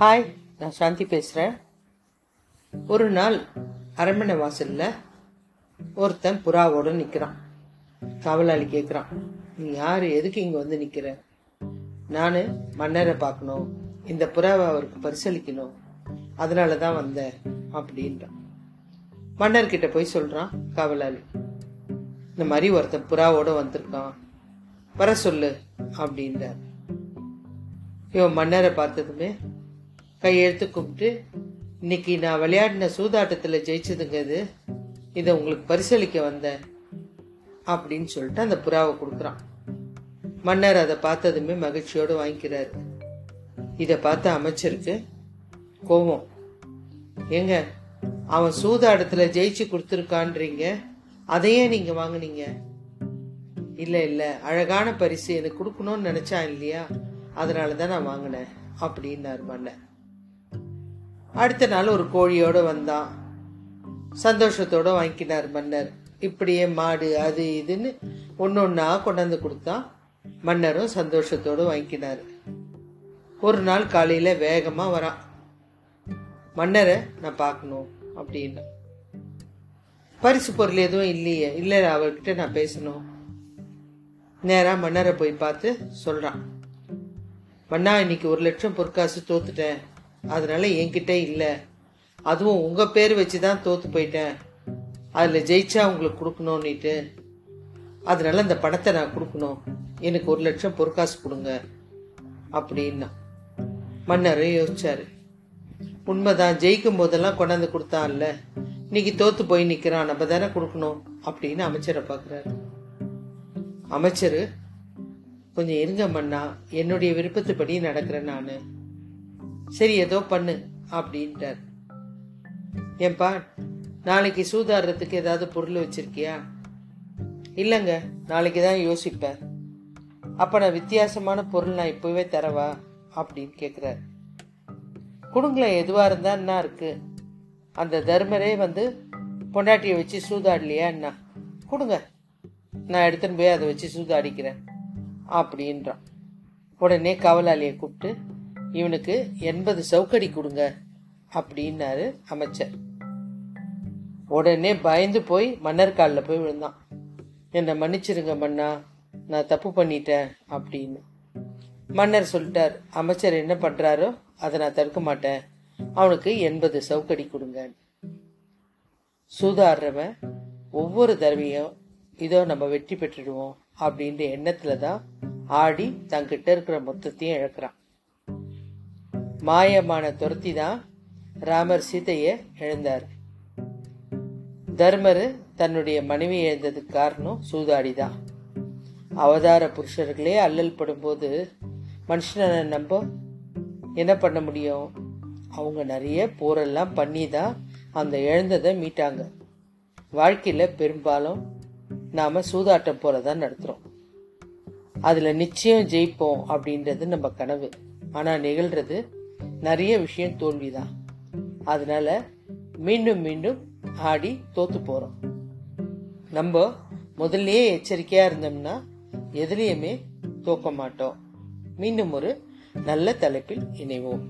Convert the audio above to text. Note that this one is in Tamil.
ஹாய் நான் சாந்தி பேசுகிறேன் ஒரு நாள் அரண்மனை வாசலில் ஒருத்தன் புறாவோட நிற்கிறான் காவலாளி கேட்குறான் நீ யார்? எதுக்கு இங்கே வந்து நிற்கிற நான் மன்னரை பார்க்கணும். இந்த புறாவை அவருக்கு பரிசளிக்கணும். அதனால தான் வந்தேன் அப்படின்றான். மன்னர்கிட்ட போய் சொல்கிறான் காவலாளி இந்த மாதிரி ஒருத்தன் புறாவோட வந்திருக்கான். வர சொல்லு அப்படின்றார். இவன் மன்னரை பார்த்ததுமே கையெழுத்து கும்பிட்டு இன்னைக்கு நான் விளையாடின சூதாட்டத்தில் ஜெயிச்சதுங்க இது. இதை உங்களுக்கு பரிசளிக்க வந்தேன் அப்படின்னு சொல்லிட்டு அந்த புறாவை கொடுக்குறான். மன்னர் அதை பார்த்ததுமே மகிழ்ச்சியோடு வாங்கிக்கிறாரு. இதை பார்த்த அமைச்சருக்கு கோவம் ஏங்க அவன் சூதாடத்தில் ஜெயிச்சு கொடுத்துருக்கான்றீங்க அதையே நீங்கள் வாங்குனீங்க. இல்லை இல்லை அழகான பரிசு எனக்கு கொடுக்கணும்னு நினச்சான் இல்லையா? அதனால தான் நான் வாங்கினேன் அப்படின்னாரு மன்னர். அடுத்த நாள் ஒரு கோழியோடு வந்தான். சந்தோஷத்தோட வாங்கினார் மன்னர். இப்படியே மாடு அது இதுன்னு ஒன்று ஒன்றா கொண்டாந்து கொடுத்தான். மன்னரும் சந்தோஷத்தோடு வாங்கிக்கினார் ஒரு நாள் காலையில் வேகமாக வரான். மன்னரை நான் பார்க்கணும் அப்படின்னா. பரிசு பொருள் எதுவும் இல்லையே. இல்லை அவர்கிட்ட நான் பேசணும். நேராக மன்னரை போய் பார்த்து சொல்கிறான் மன்னா இன்னைக்கு ஒரு லட்சம் பொற்காசு தோத்துட்டேன். அதனால என்கிட்ட இல்லை. அதுவும் உங்கள் பேர் வச்சு தான் தோற்று போயிட்டேன். அதில் ஜெயிச்சா உங்களுக்கு கொடுக்கணும்னுட்டு. அதனால அந்த பணத்தை நான் கொடுக்கணும். எனக்கு ஒரு லட்சம் பொற்காசு கொடுங்க. அப்படின்னா. மன்னரும் யோசிச்சாரு. உண்மைதான் ஜெயிக்கும் போதெல்லாம் கொண்டாந்து கொடுத்தான்ல. இன்னைக்கு தோத்து போய் நிற்கிறான் நம்ம தானே கொடுக்கணும் அப்படின்னு அமைச்சரை பார்க்குறாரு. அமைச்சர் கொஞ்சம் இருங்க மன்னா. என்னுடைய விருப்பத்துப்படி நடக்கிறேன் நான். சரி ஏதோ பண்ணு அப்படின்ட்டார் ஏன்பா நாளைக்கு சூதாடுறதுக்கு ஏதாவது பொருள் வச்சிருக்கியா? இல்லைங்க நாளைக்கு தான் யோசிப்பேன். அப்போ நான் வித்தியாசமான பொருள் நான் இப்போவே தரவா? அப்படின்னு கேட்குறாரு கொடுங்களேன் எதுவாக இருந்தா என்ன இருக்கு? அந்த தர்மரே வந்து பொண்டாட்டியை வச்சு சூதாடலையா என்ன கொடுங்க நான் எடுத்துன்னு போய் அதை வச்சு சூதாடிக்கிறேன் அப்படின்றான். உடனே கவலாளியை கூப்பிட்டு இவனுக்கு எண்பது சவுக்கடி கொடுங்க அப்படின்னாரு அமைச்சர். உடனே பயந்து போய் மன்னர் காலில் போய் விழுந்தான். என்னை மன்னிச்சிருங்க மன்னா நான் தப்பு பண்ணிட்டேன் அப்படின்னு. மன்னர் சொல்லிட்டார் அமைச்சர் என்ன பண்றாரோ அதை நான் தடுக்க மாட்டேன் அவனுக்கு எண்பது சவுக்கடி கொடுங்க. சூதாடுறவன் ஒவ்வொரு தடவையும் இதோ நம்ம வெற்றி பெற்றுடுவோம் அப்படின்ற எண்ணத்துல தான் ஆடி தங்கிட்ட இருக்கிற மொத்தத்தையும் இழக்கிறான். மாயமான துரத்தி தான் ராமர் சீதையை எழுந்தார். தர்மர் தன்னுடைய மனைவி எழுந்ததுக்கு காரணம் சூதாடி தான். அவதார புருஷர்களே அல்லல் படும்போது மனுஷனை நம்ப என்ன பண்ண முடியும்? அவங்க நிறைய போரெல்லாம் பண்ணி தான் அந்த எழுந்ததை மீட்டாங்க. வாழ்க்கையில் பெரும்பாலும் நாம் சூதாட்டம் போல தான் நடத்துகிறோம் அதில் நிச்சயம் ஜெயிப்போம் அப்படின்றது நம்ம கனவு. ஆனால் நிகழ்கிறது நிறைய விஷயம் தோல்விதான். அதனால மீண்டும் மீண்டும் ஆடி தோத்து போறோம். நம்ம முதல்லயே எச்சரிக்கையா இருந்தோம்னா எதுலேயுமே தோக்க மாட்டோம். மீண்டும் ஒரு நல்ல தலைப்பில் இணைவோம்.